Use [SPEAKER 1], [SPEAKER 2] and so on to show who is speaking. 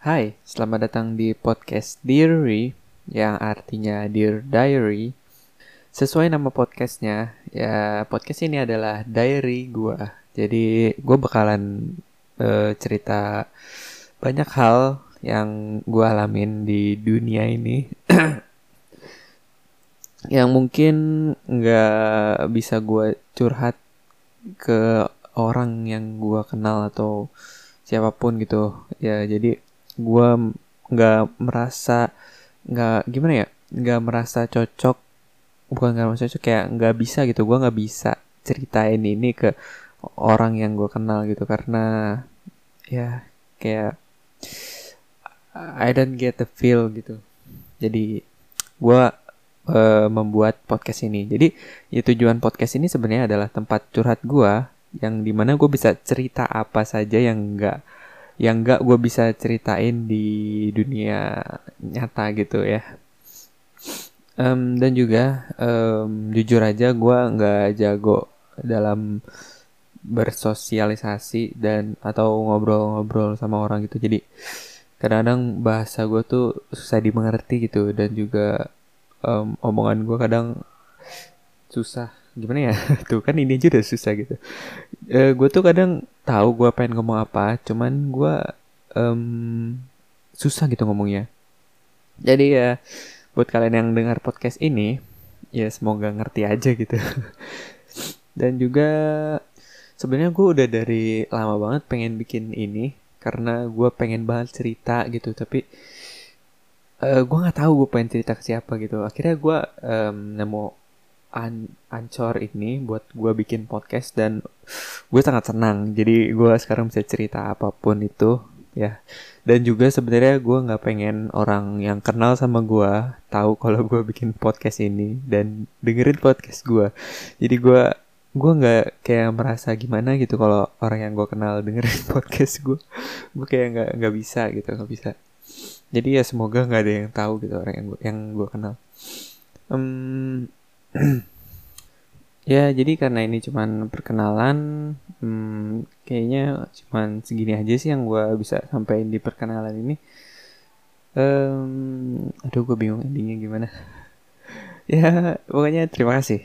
[SPEAKER 1] Hai, selamat datang di podcast Diary yang artinya Dear Diary. Sesuai nama podcastnya, ya podcast ini adalah diary gua. Jadi gue bakalan uh, cerita banyak hal yang gue alamin di dunia ini. yang mungkin nggak bisa gue curhat ke orang yang gue kenal atau siapa pun gitu ya jadi gue nggak merasa nggak gimana ya nggak merasa cocok bukan nggak merasa cocok kayak nggak bisa gitu. Gue nggak bisa ceritain ini ke orang yang gue kenal gitu karena ya kayak I don't get the feel gitu. Jadi gue uh, membuat podcast ini. Jadi ya tujuan podcast ini sebenarnya adalah tempat curhat gue yang di mana gue bisa cerita apa saja yang enggak yang enggak gue bisa ceritain di dunia nyata gitu ya. Um, dan juga um, jujur aja gue nggak jago dalam bersosialisasi dan atau ngobrol-ngobrol sama orang gitu. Jadi kadang-kadang bahasa gue tuh susah dimengerti gitu dan juga um, omongan gue kadang susah. Gimana ya? Tuh kan ini aja udah susah gitu. E, eh, gue tuh kadang tahu gue pengen ngomong apa cuman gue um, susah gitu ngomongnya. Jadi ya buat kalian yang dengar podcast ini ya semoga ngerti aja gitu. Dan juga sebenarnya gue udah dari lama banget pengen bikin ini karena gue pengen banget cerita gitu tapi uh, gue nggak tahu gue pengen cerita ke siapa gitu. Akhirnya gue um, nemu an ancor ini buat gue bikin podcast dan gue sangat senang. Jadi gue sekarang bisa cerita apa pun itu ya. Dan juga sebenarnya gue nggak pengen orang yang kenal sama gue tahu kalau gue bikin podcast ini dan dengerin podcast gue jadi gue gue nggak kayak merasa gimana gitu kalau orang yang gue kenal dengerin podcast gue gue kayak nggak nggak bisa gitu nggak bisa. Jadi ya semoga nggak ada yang tahu gitu orang yang gue yang gue kenal. Um, ya jadi karena ini cuman perkenalan hmm, kayaknya cuman segini aja sih yang gue bisa sampaikan di perkenalan ini. Um, aduh gue bingung endingnya gimana. Ya pokoknya terima kasih